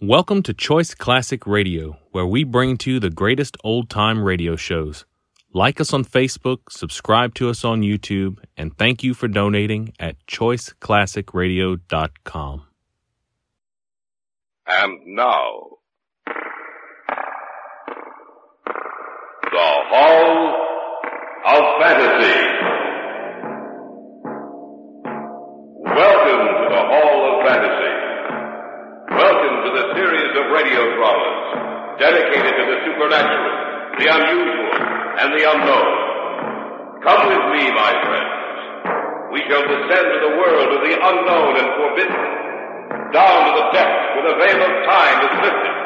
Welcome to Choice Classic Radio, where we bring to you the greatest old time radio shows. Like us on Facebook, subscribe to us on YouTube, and thank you for donating at choiceclassicradio.com. And now, the Hall of Fantasy. Dramas dedicated to the supernatural, the unusual, and the unknown. Come with me, my friends. We shall descend to the world of the unknown and forbidden, down to the depths where the veil of time is lifted,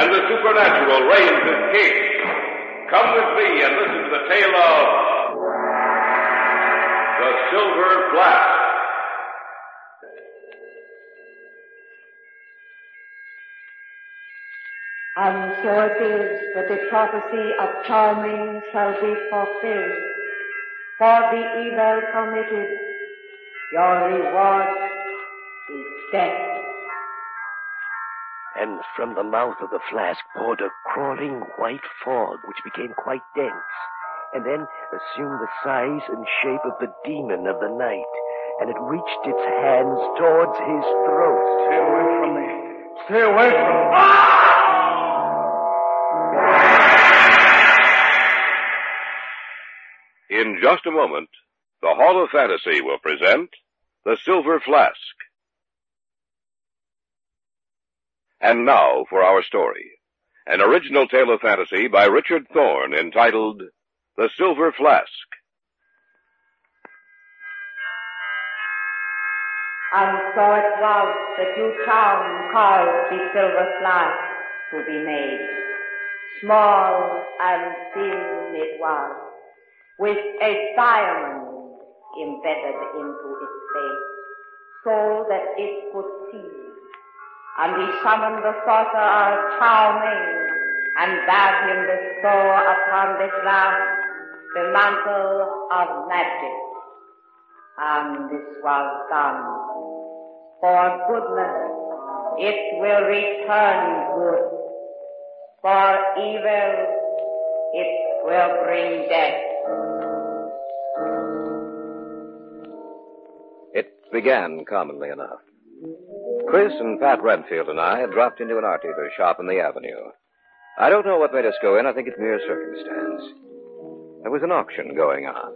and the supernatural reigns as king. Come with me and listen to the tale of the Silver Flask. So it is that the prophecy of Zhao Ming shall be fulfilled. For the evil committed, your reward is death. And from the mouth of the flask poured a crawling white fog, which became quite dense, and then assumed the size and shape of the demon of the night, and it reached its hands towards his throat. Stay away from me. Stay away from me. Just a moment, the Hall of Fantasy will present The Silver Flask. And now for our story. An original tale of fantasy by Richard Thorne entitled The Silver Flask. And so it was that Yu Zhuan caused the silver flask to be made. Small and thin it was, with a diamond embedded into its face so that it could see. And he summoned the sorcerer Zhao Ming, and bade him bestow upon this flask the mantle of magic. And this was done. For goodness, it will return good. For evil, it will bring death. It began commonly enough. Chris and Pat Redfield and I had dropped into an art dealer's shop in the avenue. I don't know what made us go in. I think it's mere circumstance. There was an auction going on.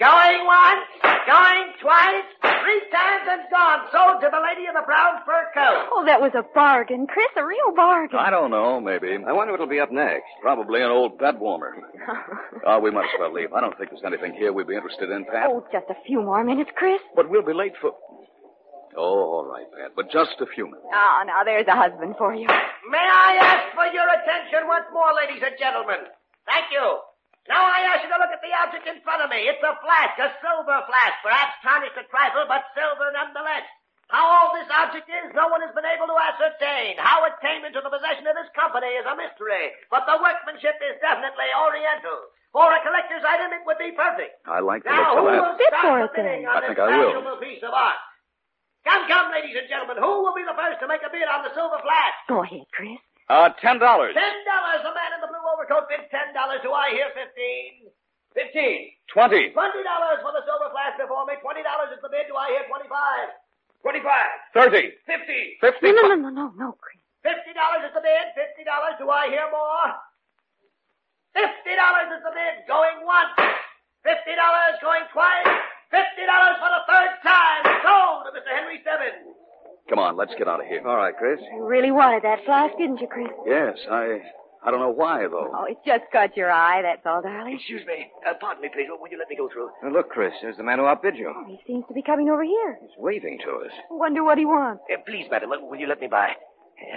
Going once, going twice, three times and gone. Sold to the lady in the brown fur coat. Oh, that was a bargain, Chris, a real bargain. I don't know, maybe. I wonder what'll be up next. Probably an old bed warmer. Oh, we might as well leave. I don't think there's anything here we'd be interested in, Pat. Oh, just a few more minutes, Chris. But we'll be late for. Oh, all right, Pat. But just a few minutes. Oh, now there's a husband for you. May I ask for your attention once more, ladies and gentlemen? Thank you. Now I ask you to look at the object in front of me. It's a flask, a silver flask, perhaps tarnished a trifle, but silver nonetheless. How old this object is, no one has been able to ascertain. How it came into the possession of this company is a mystery, but the workmanship is definitely Oriental. For a collector's item, it would be perfect. I like the Now, looks who of that. will Bid start for it, then. I think I will. piece of art? Come, come, ladies and gentlemen, who will be the first to make a bid on the silver flask? Go ahead, Chris. Uh, ten dollars. Ten dollars. The man in the blue overcoat bids ten dollars. Do I hear fifteen? Fifteen. Twenty. Twenty dollars for the silver flask before me. Twenty dollars is the bid. Do I hear twenty-five? Twenty-five. Thirty. Fifty. Fifty. No, no, no, no, no, no, Chris. Fifty dollars is the bid. Fifty dollars. Do I hear more? Fifty dollars is the bid. Going once. Fifty dollars. Going twice. Fifty dollars for the third time. Sold to Mr. Henry Stebbins. Come on, let's get out of here. All right, Chris. You really wanted that flask, didn't you, Chris? Yes, I. I don't know why though. Oh, it just caught your eye, that's all, darling. Excuse me. Uh, pardon me, please. Will you let me go through? Now, look, Chris, there's the man who outbid you. Oh, he seems to be coming over here. He's waving to us. Wonder what he wants. Uh, please, madam, will you let me by?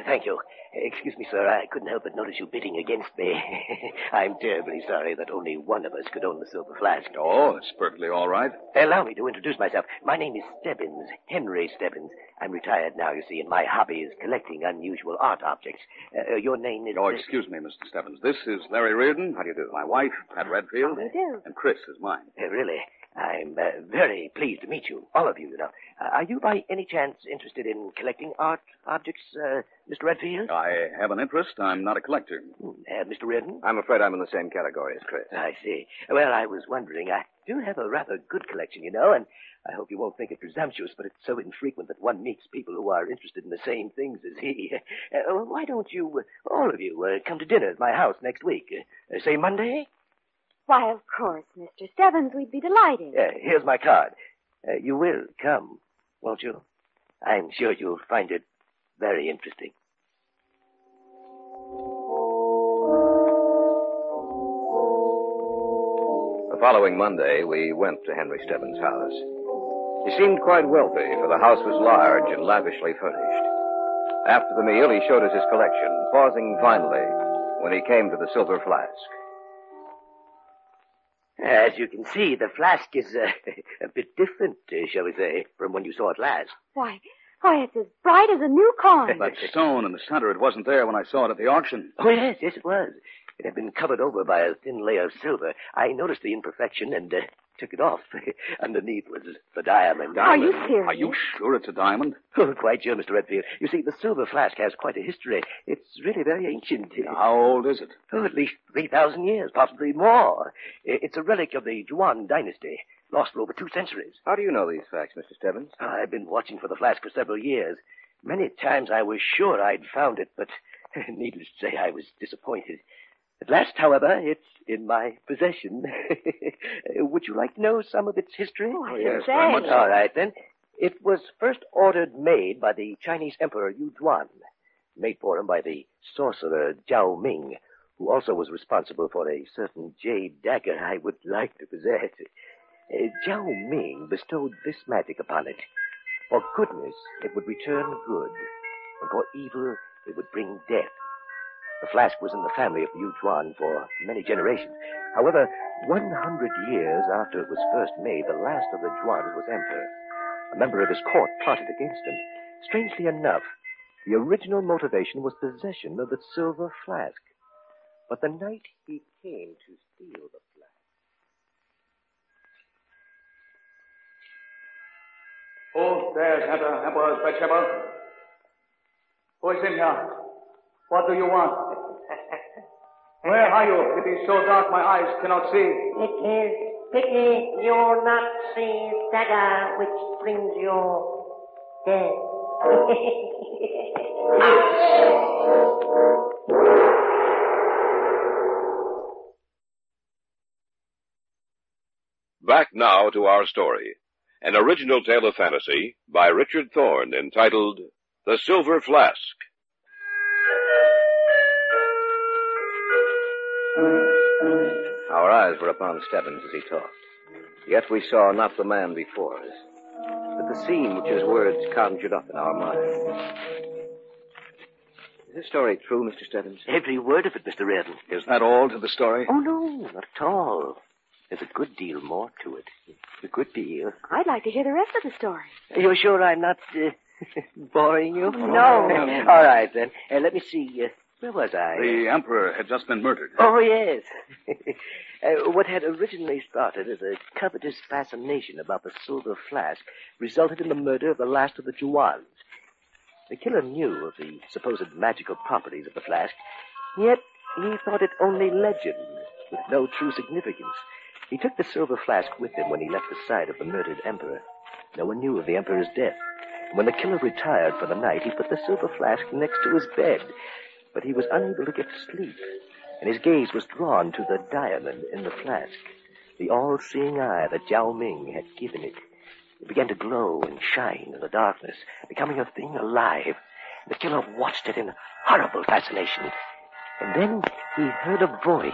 Thank you. Excuse me, sir. I couldn't help but notice you bidding against me. I'm terribly sorry that only one of us could own the silver flask. Oh, it's perfectly all right. Allow me to introduce myself. My name is Stebbins, Henry Stebbins. I'm retired now, you see, and my hobby is collecting unusual art objects. Uh, your name is... Oh, excuse me, Mr. Stebbins. This is Larry Reardon. How do you do? My wife, Pat Redfield. How do you do? And Chris is mine. Uh, really? I'm uh, very pleased to meet you, all of you, you know. Uh, are you by any chance interested in collecting art objects, uh, Mr. Redfield? I have an interest. I'm not a collector. Hmm, Uh, Mr. Reardon? I'm afraid I'm in the same category as Chris. I see. Well, I was wondering. I do have a rather good collection, you know, and I hope you won't think it presumptuous, but it's so infrequent that one meets people who are interested in the same things as he. Uh, why don't you, uh, all of you, uh, come to dinner at my house next week? Uh, say Monday? Why, of course, Mr. Stebbins, we'd be delighted. Uh, here's my card. Uh, you will come, won't you? I'm sure you'll find it very interesting. The following Monday, we went to Henry Stebbins' house. He seemed quite wealthy, for the house was large and lavishly furnished. After the meal, he showed us his collection, pausing finally when he came to the silver flask. As you can see, the flask is uh, a bit different, uh, shall we say, from when you saw it last. Why, why, it's as bright as a new coin. That stone in the center, it wasn't there when I saw it at the auction. Oh, yes, yes, it was. It had been covered over by a thin layer of silver. I noticed the imperfection and uh, took it off. Underneath was the diamond. Are you serious? Are you sure it's a diamond? Oh, quite sure, Mr. Redfield. You see, the silver flask has quite a history. It's really very ancient. How old is it? Oh, at least 3,000 years, possibly more. It's a relic of the Yuan dynasty, lost for over two centuries. How do you know these facts, Mr. Stebbins? Ah, I've been watching for the flask for several years. Many times I was sure I'd found it, but needless to say, I was disappointed. At last, however, it's in my possession. Would you like to know some of its history? Oh, I yes, should very say. much. All right, then. It was first ordered made by the Chinese Emperor Yu Zhuan, made for him by the sorcerer Zhao Ming, who also was responsible for a certain jade dagger I would like to possess. Uh, Zhao Ming bestowed this magic upon it. For goodness, it would return good, and for evil, it would bring death. The flask was in the family of the Yu Zhuan for many generations. However, 100 years after it was first made, the last of the Zhuans was emperor. A member of his court plotted against him. Strangely enough, the original motivation was possession of the silver flask. But the night he came to steal the flask. Who dares enter Emperor's bedchamber? Who is in here? What do you want? Where are you? It is so dark my eyes cannot see. It is pity you not see dagger which brings you death. Back now to our story. An original tale of fantasy by Richard Thorne entitled The Silver Flask. Our eyes were upon Stebbins as he talked. Yet we saw not the man before us, but the scene which his words conjured up in our minds. Is this story true, Mr. Stebbins? Every word of it, Mr. Reardon. Is that all to the story? Oh, no, not at all. There's a good deal more to it. A good deal. I'd like to hear the rest of the story. You're sure I'm not uh, boring you? No. All right, then. Uh, let me see. Uh, where was I? The Emperor had just been murdered. Oh, yes. uh, what had originally started as a covetous fascination about the silver flask resulted in the murder of the last of the Zhuans. The killer knew of the supposed magical properties of the flask, yet he thought it only legend, with no true significance. He took the silver flask with him when he left the side of the murdered emperor. No one knew of the emperor's death. When the killer retired for the night, he put the silver flask next to his bed, but he was unable to get to sleep, and his gaze was drawn to the diamond in the flask, the all-seeing eye that Zhao Ming had given it. It began to glow and shine in the darkness, becoming a thing alive. The killer watched it in horrible fascination, and then he heard a voice.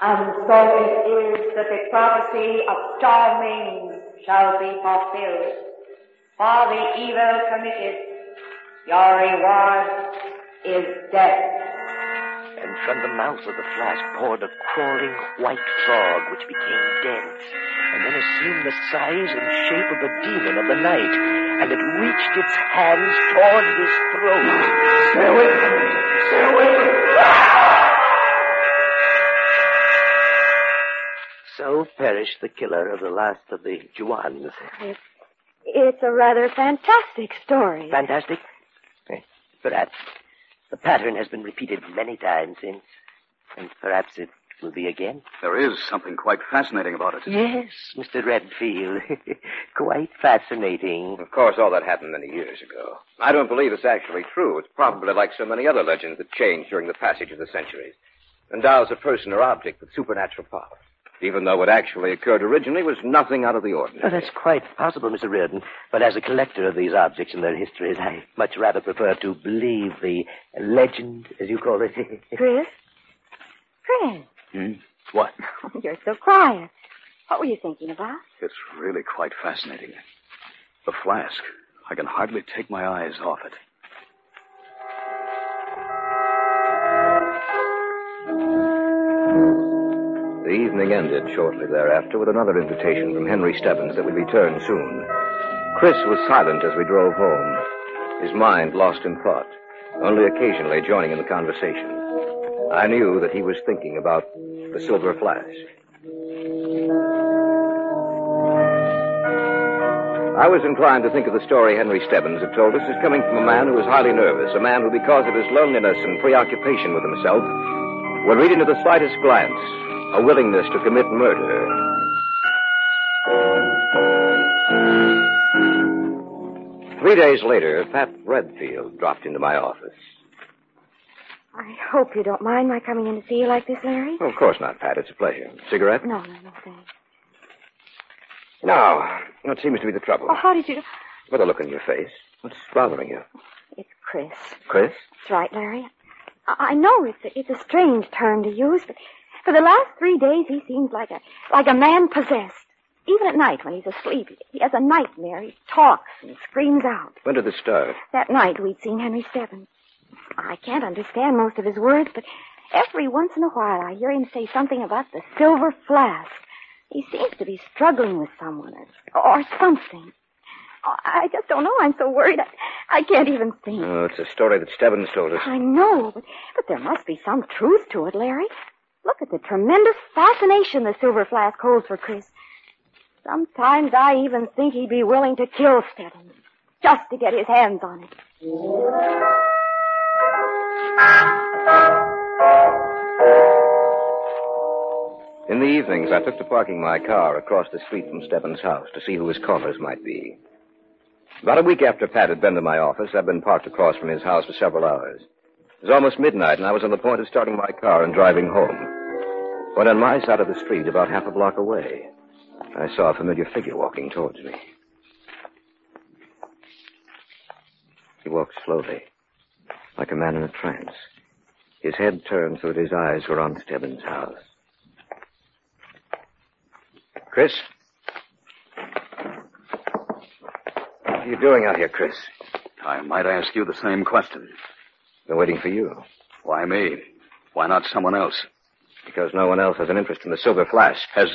And so it is that the prophecy of Zhao Ming shall be fulfilled. For the evil committed, your reward is death. and from the mouth of the flask poured a crawling white frog which became dense, and then assumed the size and shape of the demon of the night, and it reached its hands toward his throat. Stay away from me. Stay away from me. So perished the killer of the last of the Zhuans. It's, it's a rather fantastic story. Fantastic? Eh, Perhaps. The pattern has been repeated many times since. And perhaps it will be again. There is something quite fascinating about it. Yes, Mr. Redfield. Quite fascinating. Of course, all that happened many years ago. I don't believe it's actually true. It's probably like so many other legends that change during the passage of the centuries. Endows a person or object with supernatural power. Even though what actually occurred originally was nothing out of the Oh, ordinary. that's quite possible, Mr. Reardon. But as a collector of these objects and their histories, I much rather prefer to believe the legend, as you call it. Chris? Chris, Hmm? What? you're so quiet. What were you thinking about? It's really quite fascinating. The flask. I can hardly take my eyes off it. The evening ended shortly thereafter with another invitation from Henry Stebbins that we'd return soon. Chris was silent as we drove home, his mind lost in thought, only occasionally joining in the conversation. I knew that he was thinking about the silver flash. I was inclined to think of the story Henry Stebbins had told us as coming from a man who was highly nervous, a man who, because of his loneliness and preoccupation with himself, would read into the slightest glance a willingness to commit murder. Three days later, Pat Redfield dropped into my office. I hope you don't mind my coming in to see you like this, Larry. Of course not, Pat. It's a pleasure. Cigarette? No, no, no, thanks. Now, what seems to be the trouble? Oh, how did you... With a look in your face. What's bothering you? It's Chris. Chris? That's right, Larry. I, I know it's a, it's a strange term to use, but for the last three days he seems like a like a man possessed. Even at night when he's asleep, he has a nightmare. He talks and screams out. When did this start? That night we'd seen Henry Stebbins. I can't understand most of his words, but every once in a while I hear him say something about the silver flask. He seems to be struggling with someone or, or something. I just don't know. I'm so worried. I, I can't even think. Oh, it's a story that Stebbins told us. I know, but, but there must be some truth to it, Larry. Look at the tremendous fascination the silver flask holds for Chris. Sometimes I even think he'd be willing to kill Stebbins just to get his hands on it. In the evenings, I took to parking my car across the street from Stebbins' house to see who his callers might be. About a week after Pat had been to my office, I'd been parked across from his house for several hours. It was almost midnight, and I was on the point of starting my car and driving home. When on my side of the street, about half a block away, I saw a familiar figure walking towards me. He walked slowly, like a man in a trance. His head turned so that his eyes were on Stebbins' house. Chris? What are you doing out here, Chris? I might ask you the same question. Been waiting for you. Why me? Why not someone else? Because no one else has an interest in the silver flask. Has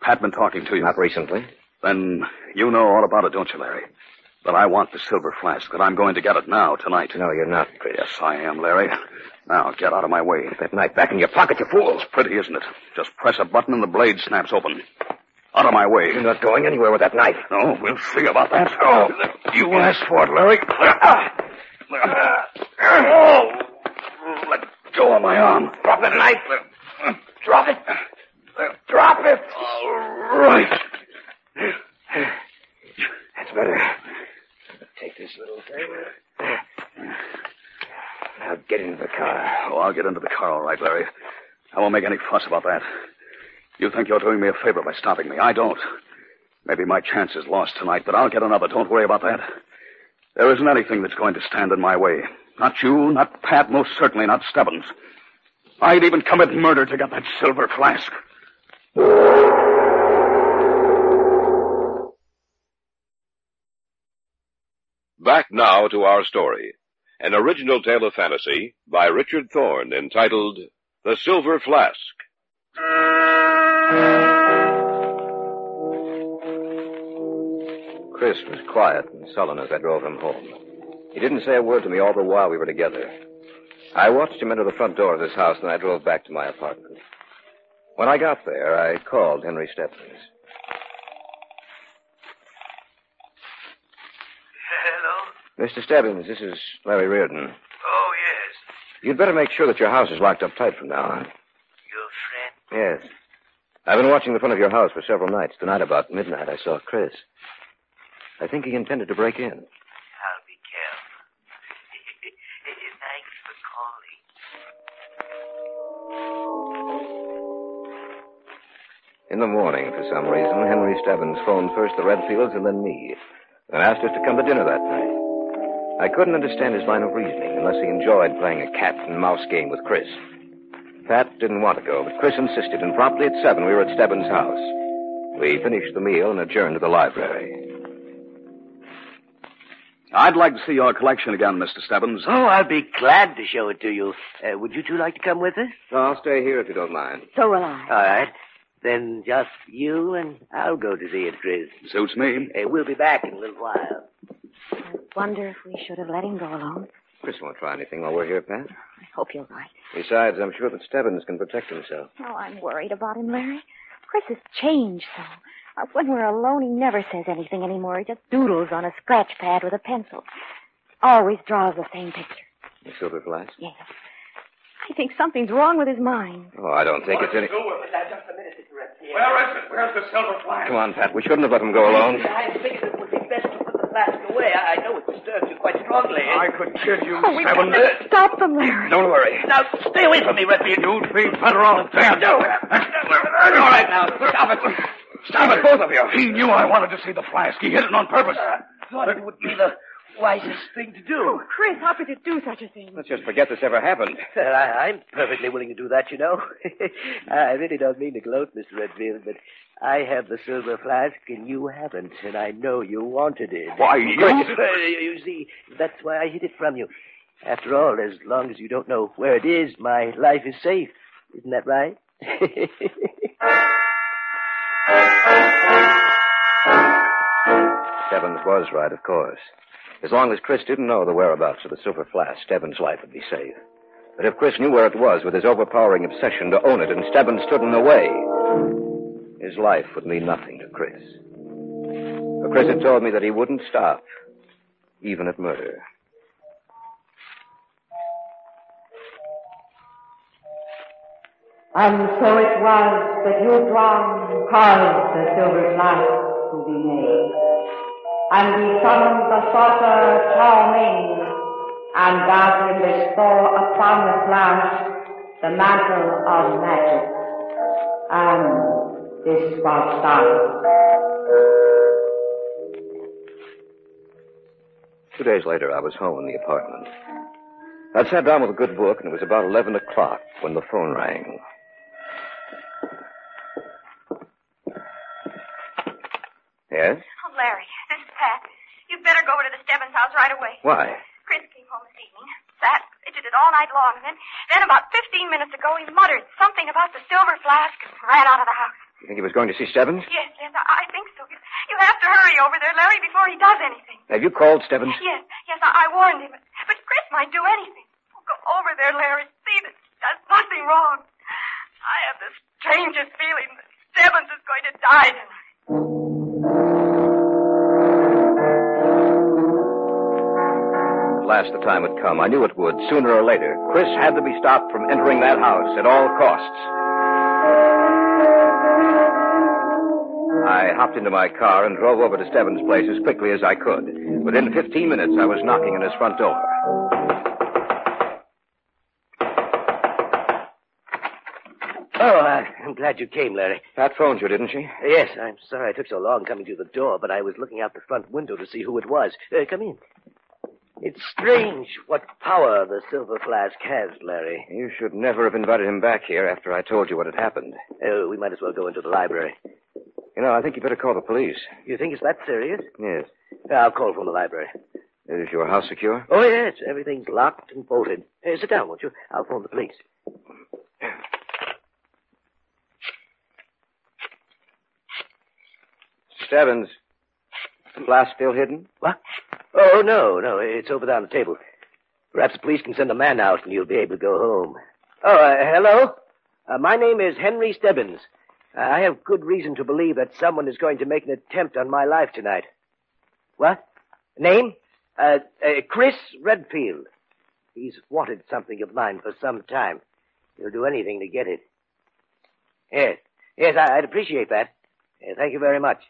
Pat been talking to you? Not recently. Then you know all about it, don't you, Larry? That I want the silver flask, that I'm going to get it now, tonight. No, you're not, Chris. Yes, I am, Larry. Now, get out of my way. That knife back in your pocket, you fool. It's pretty, isn't it? Just press a button and the blade snaps open. Out of my way. You're not going anywhere with that knife. No, we'll see about that. Oh, you asked for it, Larry. Ah. Ah. Oh, let go of my arm. Drop the knife. Drop it. Drop it. All right. That's better. Take this little thing. Now get into the car. Oh, I'll get into the car all right, Larry. I won't make any fuss about that. You think you're doing me a favor by stopping me. I don't. Maybe my chance is lost tonight, but I'll get another. Don't worry about that. There isn't anything that's going to stand in my way. Not you, not Pat, most certainly not Stebbins. I'd even commit murder to get that silver flask. Back now to our story. An original tale of fantasy by Richard Thorne entitled The Silver Flask. Chris was quiet and sullen as I drove him home. He didn't say a word to me all the while we were together. I watched him enter the front door of this house, and I drove back to my apartment. When I got there, I called Henry Stebbins. Hello? Mr. Stebbins, this is Larry Reardon. Oh, yes. You'd better make sure that your house is locked up tight from now on. Your friend? Yes. I've been watching the front of your house for several nights. Tonight, about midnight, I saw Chris. I think he intended to break in. In the morning, for some reason, Henry Stebbins phoned first the Redfields and then me, and asked us to come to dinner that night. I couldn't understand his line of reasoning unless he enjoyed playing a cat and mouse game with Chris. Pat didn't want to go, but Chris insisted, and promptly at seven we were at Stebbins' house. We finished the meal and adjourned to the library. I'd like to see your collection again, Mr. Stebbins. Oh, I'll be glad to show it to you. Uh, would you two like to come with us? I'll stay here if you don't mind. So will I. All right. Then just you and I'll go to see it, Chris. Suits me. Uh, we'll be back in a little while. I wonder if we should have let him go alone. Chris won't try anything while we're here, Pat. I hope you're right. Besides, I'm sure that Stebbins can protect himself. Oh, I'm worried about him, Larry. Chris has changed so. Uh, When we're alone, he never says anything anymore. He just doodles on a scratch pad with a pencil. Always draws the same picture. The silver flask? Yes. I think something's wrong with his mind. Oh, I don't think it's any. Where is it? Where's the silver flask? Come on, Pat. We shouldn't have let him go alone. I figured it would be best to put the flask away. I know it disturbs you quite strongly. I could kill you, Oh, we Stebbins. gotta stop them, Larry. Don't worry. Now, stay away from me, Redfield. You'd be better off dead. No. All right, now. Stop it. Stop it, both of you. He knew I wanted to see the flask. He hid it on purpose. Uh, thought it would be the wisest thing to do. Oh, Chris, how could you do such a thing? Let's just forget this ever happened. Well, I, I'm perfectly willing to do that, you know. I really don't mean to gloat, Mr. Redfield, but I have the silver flask and you haven't, and I know you wanted it. Why, you- Uh, you see, that's why I hid it from you. After all, as long as you don't know where it is, my life is safe. Isn't that right? Stebbins was right, of course. As long as Chris didn't know the whereabouts of the silver flask, Stebbins' life would be safe. But if Chris knew where it was with his overpowering obsession to own it and Stebbins stood in the way, his life would mean nothing to Chris. For Chris had told me that he wouldn't stop, even at murder. And so it was that Yu Zhuan caused the silver flask to be. And he summoned the sorcerer Zhao Ming and bade him bestow upon the flask the mantle of magic. And this was done. Two days later, I was home in the apartment. I'd sat down with a good book, and it was about 11 o'clock when the phone rang. Yes? Oh, Larry, this is Pat. You'd better go over to the Stebbins house right away. Why? Chris came home this evening, sat, fidgeted all night long, and then, then about 15 minutes ago he muttered something about the silver flask and ran out of the house. You think he was going to see Stebbins? Yes, yes, I, I think so. You, you have to hurry over there, Larry, before he does anything. Have you called Stebbins? Yes, yes, I, I warned him, but, Chris might do anything. Oh, go over there, Larry. See that there's nothing wrong. I have the strangest feeling that Stebbins is going to die tonight. Last the time had come. I knew it would, sooner or later. Chris had to be stopped from entering that house at all costs. I hopped into my car and drove over to Stebbins' place as quickly as I could. Within 15 minutes, I was knocking on his front door. Oh, I, I'm glad you came, Larry. Pat phoned you, didn't she? Yes, I'm sorry I took so long coming to the door, but I was looking out the front window to see who it was. Uh, come in. It's strange what power the silver flask has, Larry. You should never have invited him back here after I told you what had happened. Uh, we might as well go into the library. You know, I think you better call the police. You think it's that serious? Yes. I'll call from the library. Is your house secure? Oh, yes, everything's locked and bolted. Uh, sit down, won't you? I'll phone the police. Stebbins, the flask still hidden? What? Oh, no, no, it's over there on the table. Perhaps the police can send a man out and you'll be able to go home. Oh, uh, hello? Uh, my name is Henry Stebbins. Uh, I have good reason to believe that someone is going to make an attempt on my life tonight. What? Name? Uh, uh, Chris Redfield. He's wanted something of mine for some time. He'll do anything to get it. Yes. Yes, I, would appreciate that. Uh, thank you very much.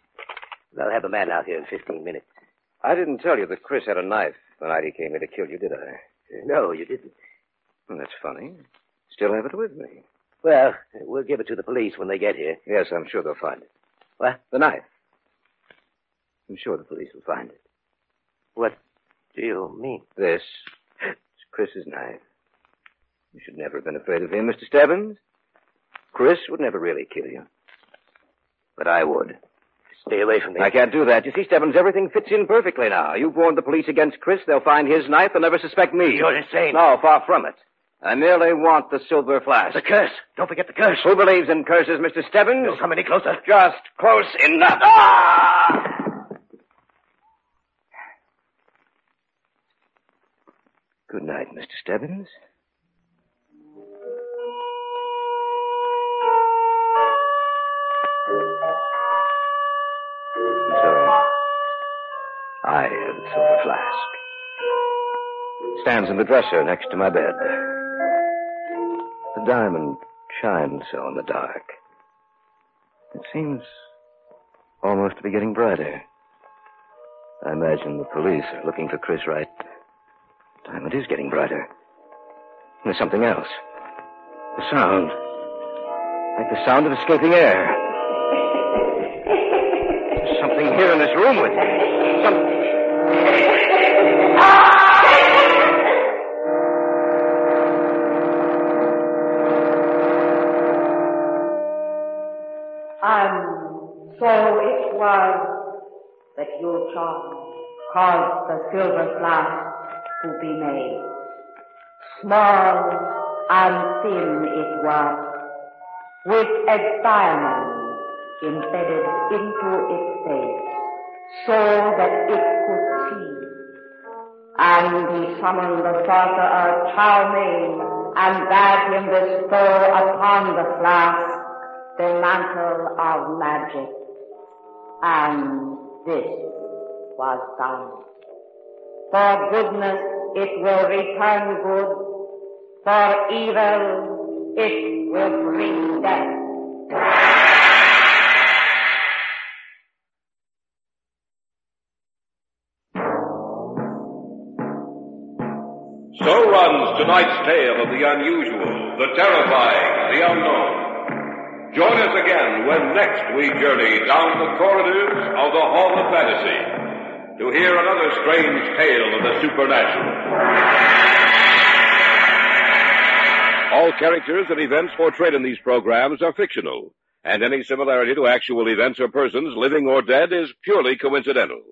I'll have a man out here in 15 minutes. I didn't tell you that Chris had a knife the night he came here to kill you, did I? No, you didn't. Well, that's funny. Still have it with me. Well, we'll give it to the police when they get here. Yes, I'm sure they'll find it. What? The knife. I'm sure the police will find it. What do you mean? This is Chris's knife. You should never have been afraid of him, Mr. Stebbins. Chris would never really kill you. But I would. Stay away from me. I can't do that. You see, Stebbins, everything fits in perfectly now. You've warned the police against Chris. They'll find his knife. They'll never suspect me. You're insane. No, far from it. I merely want the silver flask. The curse. Don't forget the curse. Who believes in curses, Mr. Stebbins? Don't come any closer. Just close enough. Ah! Good night, Mr. Stebbins. So, I have the silver flask. It stands in the dresser next to my bed. The diamond shines so in the dark. It seems almost to be getting brighter. I imagine the police are looking for Chris Wright. Diamond is getting brighter. There's something else. The sound. Like the sound of escaping air. Something here in this room with me. Some... And so it was that Yu Zhuan caused the silver flask to be made. Small and thin it was, with a diamond embedded into its face so that it could see. And he summoned the sorcerer Zhao Ming and bade him bestow upon the flask the mantle of magic. And this was done. For goodness it will return good, for evil it will bring death. Tonight's tale of the unusual, the terrifying, the unknown. Join us again when next we journey down the corridors of the Hall of Fantasy to hear another strange tale of the supernatural. All characters and events portrayed in these programs are fictional, and any similarity to actual events or persons, living or dead, is purely coincidental.